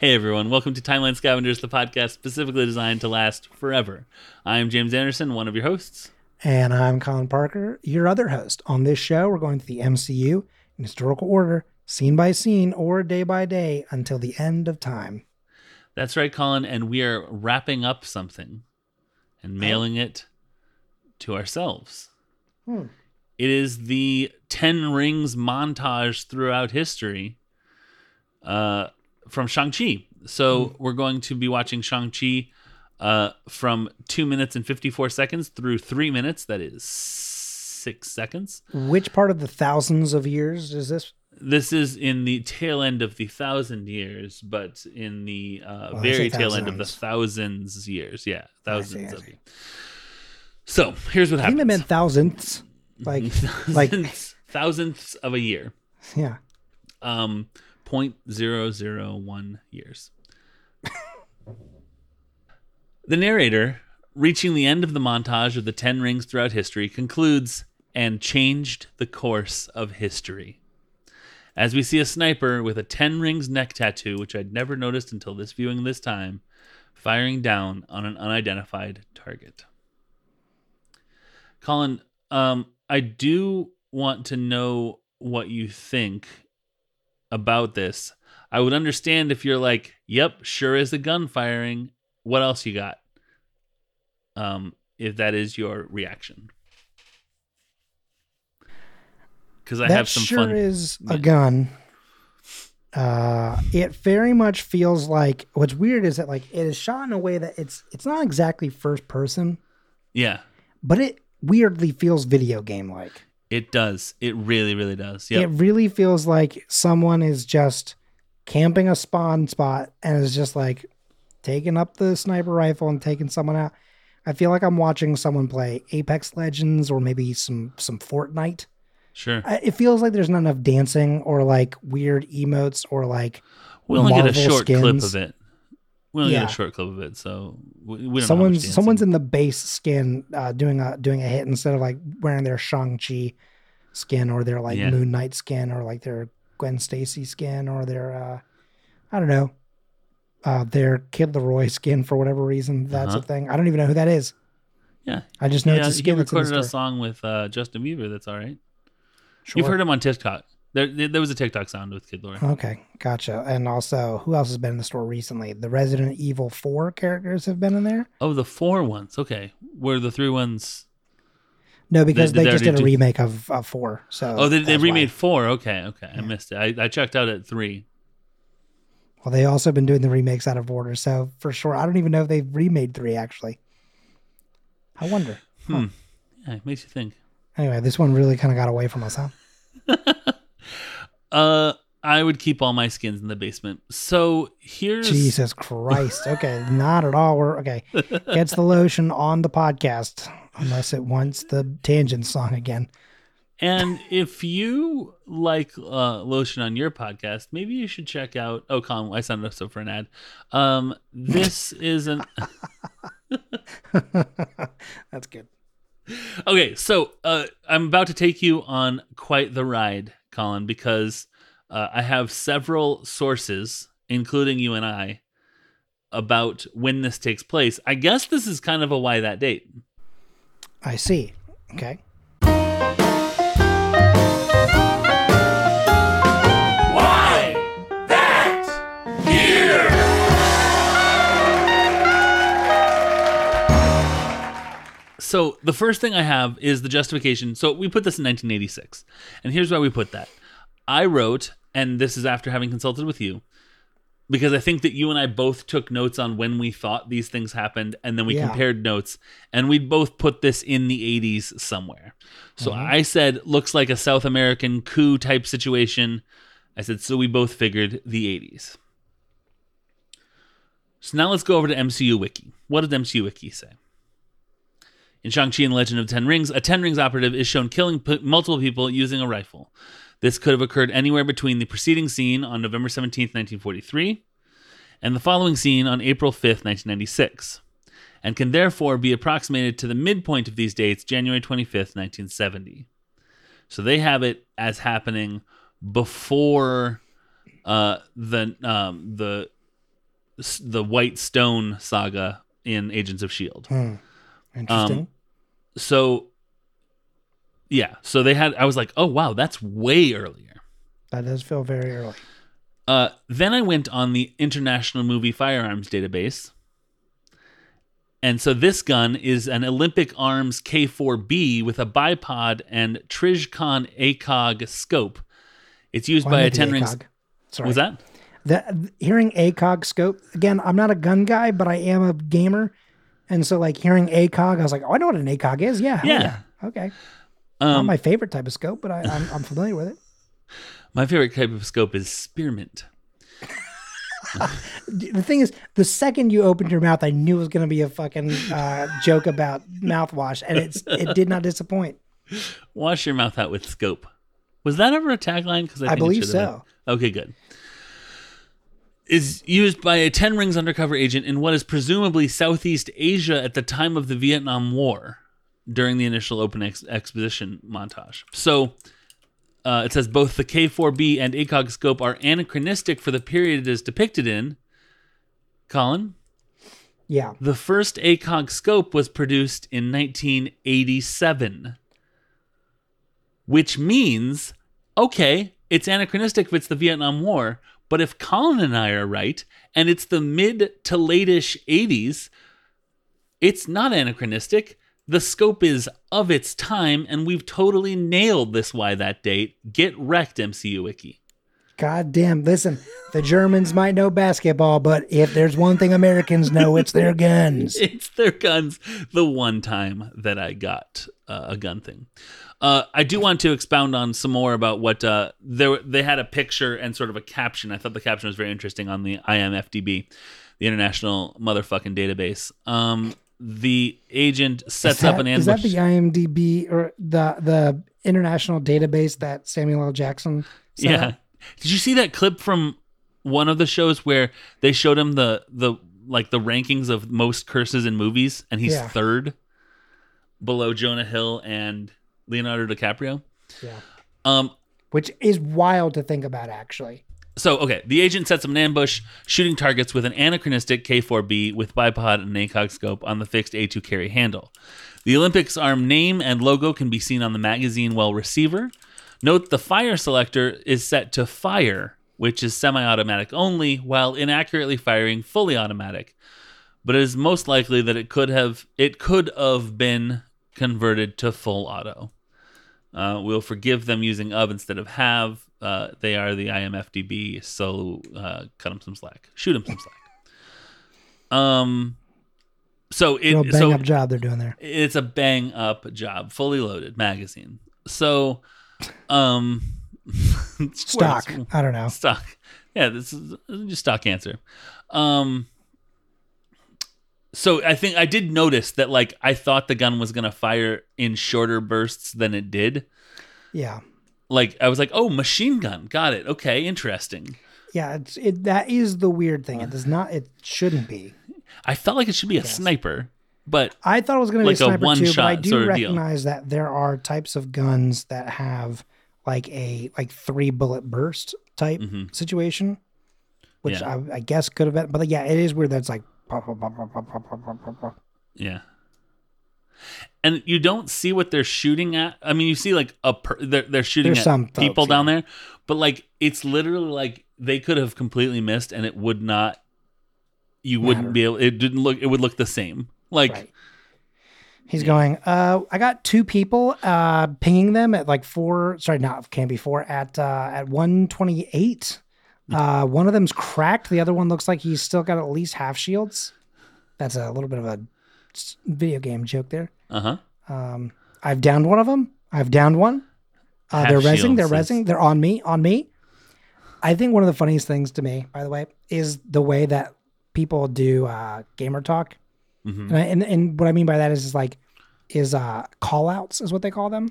Hey everyone, welcome to Timeline Scavengers, the podcast specifically designed to last forever. I am James Anderson, one of your hosts. And I'm Colin Parker, your other host. On this show, we're going to the MCU in historical order, scene by scene or day by day until the end of time. That's right, Colin, and we are wrapping up something and mailing it to ourselves. Hmm. It is the 10 Rings montage throughout history uh, from Shang-Chi. So we're going to be watching Shang-Chi uh, from 2 minutes and 54 seconds through 3 minutes. That is 6 seconds. Which part of the thousands of years is this? This is in the tail end of the thousand years, but in the uh, Oh, they say very tail end of the thousands. thousands years. Yeah, I see, thousands I of see. you. So here's what I think happens. they meant thousandths. Like, like, Thousandths- thousandths of a year. yeah. Um, point zero zero one years. the narrator, reaching the end of the montage of the Ten Rings throughout history, concludes and changed the course of history. As we see a sniper with a Ten Rings neck tattoo, which I'd never noticed until this viewing this time, firing down on an unidentified target. Colin, um, I do want to know what you think about this. I would understand if you're like, "Yep, sure is a gun firing." What else you got? Um, if that is your reaction, because I that have some sure fun. is Yeah. a gun. Uh, it very much feels like what's weird is that like it is shot in a way that it's it's not exactly first person, yeah, but it weirdly feels video game like. It does. It really, really does. It really feels like someone is just camping a spawn spot and is just like taking up the sniper rifle and taking someone out. I feel like I'm watching someone play Apex Legends or maybe some some Fortnite. Sure. I- It feels like there's not enough dancing or like weird emotes or like We only get a short clip of it. We only Yeah. a short clip of it, so we, we don't know how much someone's someone's in the base skin uh, doing a doing a hit instead of like wearing their Shang Chi skin or their like Yeah. Moon Knight skin or like their Gwen Stacy skin or their uh, I don't know uh, their Kid Laroi skin for whatever reason. That's Uh-huh. a thing. I don't even know who that is. Yeah. I just know yeah, it's a skin. the recorded a song with uh, Justin Bieber. That's all right. Sure. You've heard him on TikTok. There, there was a TikTok sound with Kid Laroi. Okay, gotcha. And also, who else has been in the store recently? The Resident Evil Four characters have been in there. Oh, the four ones. Okay, were the three ones? No, because They- they, they just did a do- remake of, of Four. So Oh, they, they that's why. remade four. Okay, okay, I missed it. I, I checked out at three. Well, they also been doing the remakes out of order, so for sure, I don't even know if they've remade three actually. I wonder. Hmm. Yeah, it makes you think. Anyway, this one really kind of got away from us, huh? Uh, I would keep all my skins in the basement. So here's Jesus Christ. Okay, not at all. We're okay. Gets the lotion on the podcast, unless it wants the tangent song again. And if you like uh, lotion on your podcast, maybe you should check out. Oh, Colin, I signed up for an ad. Um, this is an That's good. okay. So uh, I'm about to take you on quite the ride, Colin, because uh, I have several sources, including you and I, about when this takes place. I guess this is kind of a why that date. I see. Okay. So the first thing I have is the justification. So we put this in 1986, and here's why we put that. I wrote, and this is after having consulted with you, because I think that you and I both took notes on when we thought these things happened, and then we Yeah. compared notes, and we both put this in the 80s somewhere. So mm-hmm. I said, looks like a South American coup type situation. I said, so we both figured the 80s. So now let's go over to MCU Wiki. What did MCU Wiki say? In Shang-Chi and Legend of Ten Rings, a Ten Rings operative is shown killing p- multiple people using a rifle. This could have occurred anywhere between the preceding scene on November 17, 1943, and the following scene on April 5, 1996, and can therefore be approximated to the midpoint of these dates, January 25, 1970. So they have it as happening before uh, the um, the the White Stone saga in Agents of Shield. Hmm. Interesting. Um, So yeah, so they had I was like, "Oh wow, that's way earlier." that does feel very early. Uh, then I went on the International Movie Firearms Database. And so this gun is an Olympic Arms K4B with a bipod and Trijicon ACOG scope. It's used by a 10 rings. ACOG? Sorry. Was that? The, hearing ACOG scope again. I'm not a gun guy, but I am a gamer, and so like hearing ACOG, I was like, oh, I know what an ACOG is. Yeah, hell Yeah. Okay. Not Um, my favorite type of scope, but I, I'm, I'm familiar with it. my favorite type of scope is spearmint. The thing is, the second you opened your mouth, I knew it was going to be a fucking uh, joke about mouthwash, and it's it did not disappoint. Wash your mouth out with scope. Was that ever a tagline? Because I believe so. Okay, good. Is used by a 10 rings undercover agent in what is presumably Southeast Asia at the time of the Vietnam War during the initial open ex- exposition montage. So uh, it says both the K4B and ACOG scope are anachronistic for the period it is depicted in. Colin, Yeah, the first ACOG scope was produced in 1987, which means, okay, it's anachronistic if it's the Vietnam War, but if Colin and I are right, and it's the mid to late-ish 80s, it's not anachronistic. The scope is of its time, and we've totally nailed this why that date. Get wrecked, MCU Wiki. God damn. Listen, the Germans might know basketball, but if there's one thing Americans know, it's their guns. it's their guns the one time that I got uh, a gun thing. Uh, I do want to expound on some more about what uh, there. They had a picture and sort of a caption. I thought the caption was very interesting on the IMFDB, the International Motherfucking Database. Um, the agent sets that- up an Is that the IMDb or the the international database that Samuel L. Jackson? set yeah. up? Did you see that clip from one of the shows where they showed him the the like the rankings of most curses in movies, and he's Yeah. third below Jonah Hill and Leonardo DiCaprio? Yeah. Um. Which is wild to think about, actually. So okay, the agent sets up an ambush, shooting targets with an anachronistic K4B with bipod and ACOG scope on the fixed A2 carry handle. The Olympic Arms name and logo can be seen on the magazine well receiver. Note the fire selector is set to fire, which is semi-automatic only, while inaccurately firing fully automatic. But it is most likely that it could have it could have been converted to full auto. Uh, we'll forgive them using of instead of have. Uh, they are the IMFDB, so uh, cut them some slack. Shoot them some slack. Um, so Real it bang so up job they're doing there. it's a bang up job, fully loaded magazine. So, um, Stock. I don't know. stock. Yeah, this is just stock answer. Um, so I think I did notice that like I thought the gun was gonna fire in shorter bursts than it did. Yeah. Like I was like, oh, machine gun, got it. Okay, interesting. Yeah, it's it that is the weird thing. It does not it shouldn't be. I felt like it should be a sniper, but I thought it was going to Like be a a sniper too, but I do sort of deal. recognize that there are types of guns that have like a like three bullet burst type Mhm. situation, which Yeah. I, I guess could have been. But yeah, it is weird. That's like yeah. And you don't see what they're shooting at. I mean, you see like a per- they're, they're shooting There's at people folks, down yeah. there, but like it's literally like they could have completely missed and it would not you wouldn't be able it didn't look it would look the same. Like right. He's yeah. going, uh, I got two people uh pinging them at like four sorry, not can be four at uh at one twenty eight uh, one of them's cracked. The other one looks like he's still got at least half shields. That's a little bit of a video game joke there. uh huh. Um, I've downed one of them. I've downed one. Uh, they're resing. They're resing. They're on me. On me. I think one of the funniest things to me, by the way, is the way that people do uh, gamer talk. hmm And, I, and and what I mean by that is, is like is uh call outs is what they call them,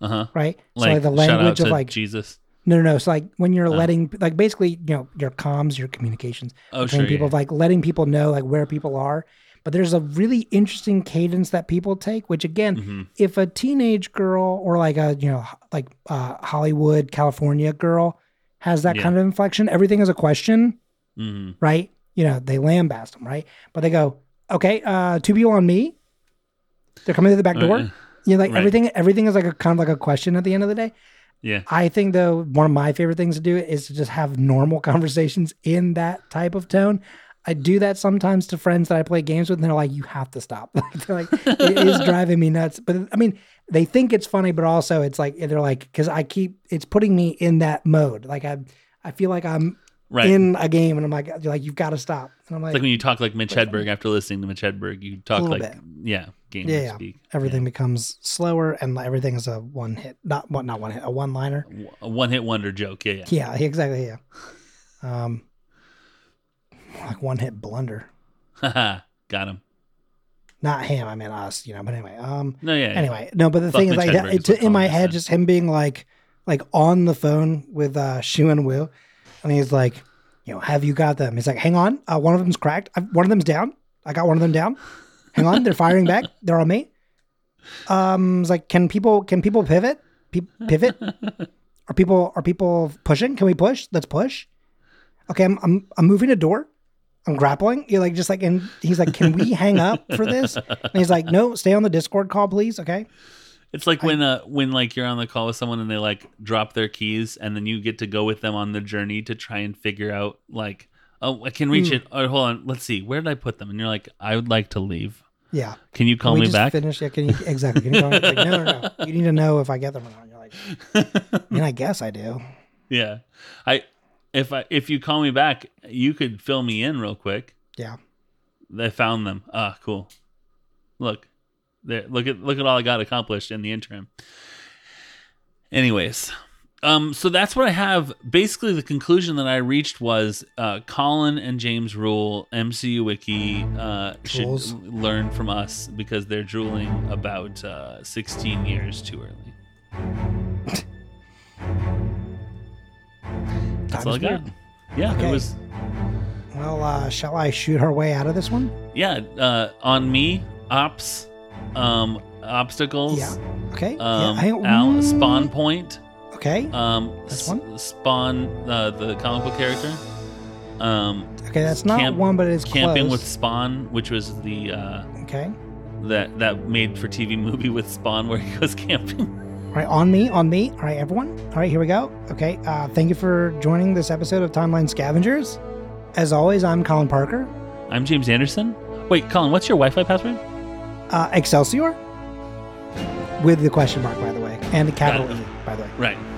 Uh huh. right? Like, so like the language of like Jesus. No no no. So like when you're Oh. letting like basically you know your comms, your communications Oh between sure. people yeah. like letting people know like where people are. But there's a really interesting cadence that people take, which again, Mhm. if a teenage girl or like a you know like uh, Hollywood California girl has that Yeah. kind of inflection, everything is a question, Mhm. right? you know, they lambast them, right? But they go, okay, uh, two people on me. They're coming through the back door. Uh, You know, like right. everything, everything is like a kind of like a question at the end of the day. Yeah. I think though one of my favorite things to do is to just have normal conversations in that type of tone. I do that sometimes to friends that I play games with, and they're like, "You have to stop." they're like, "It is driving me nuts." But I mean, they think it's funny, but also it's like they're like, because I keep it's putting me in that mode. Like I, I feel like I'm Right. in a game, and I'm like, like, you've got to stop. And I'm like, It's like when you talk like Mitch Hedberg after listening to Mitch Hedberg, you talk like bit. yeah, game yeah, yeah. speak. everything becomes slower, and everything is a one hit, not what, not one hit, a one liner. A one hit wonder joke. Yeah, yeah. Yeah, exactly. Yeah. Um, like one hit blunder. Haha. Got him. Not him. I mean us. You know. But anyway. Um. No, yeah. yeah. Anyway, no. But the thing is, like, is in my head, just him being like, like on the phone with uh Xu Wenwu, and he's like, you know, have you got them? He's like, hang on, uh, one of them's cracked. I, one of them's down. I got one of them down. Hang on, they're firing back. They're on me. Um, it's like, can people can people pivot? Pe- pivot? Are people are people pushing? Can we push? Let's push. Okay, I'm I'm I'm moving a door. I'm grappling. You're like just like and he's like, Can we hang up for this? And he's like, No, stay on the Discord call, please. Okay. It's like when uh when like you're on the call with someone and they like drop their keys and then you get to go with them on the journey to try and figure out like oh I can reach it. Oh, hold on, let's see. Where did I put them? And you're like, I would like to leave. Yeah. Can you call we me just back? Finish. Yeah, can you exactly can you call me? Like, no, no, no. You need to know if I get them or not. You're like, I mean, I guess I do. yeah. I if I if you call me back, you could fill me in real quick. Yeah. They found them. Ah, cool. Look, there. Look at look at all I got accomplished in the interim. Anyways, um, so that's what I have. Basically, the conclusion that I reached was uh, Colin and James Rule, MCU Wiki, uh, should learn from us because they're drooling about uh, 16 years too early. That's all I got. weird. Yeah, Okay. it was. Well, uh, shall I shoot her way out of this one? Yeah, uh, on me, ops, um, obstacles. Yeah. Okay. Um, yeah. hang- Al, Mm, spawn point. Okay. Um, This s- one? Spawn, uh, the comic book character. Um, Okay, that's not camp- one, but it's camping close. with Spawn, which was the uh, Okay. that that made for TV movie with Spawn where he goes camping. All right, on me, on me. All right, everyone. All right, here we go. Okay. Uh, thank you for joining this episode of Timeline Scavengers. As always, I'm Colin Parker. I'm James Anderson. Wait, Colin, what's your Wi-Fi password? Uh, Excelsior, with the question mark, by the way, and the capital E. by the way. Right, right.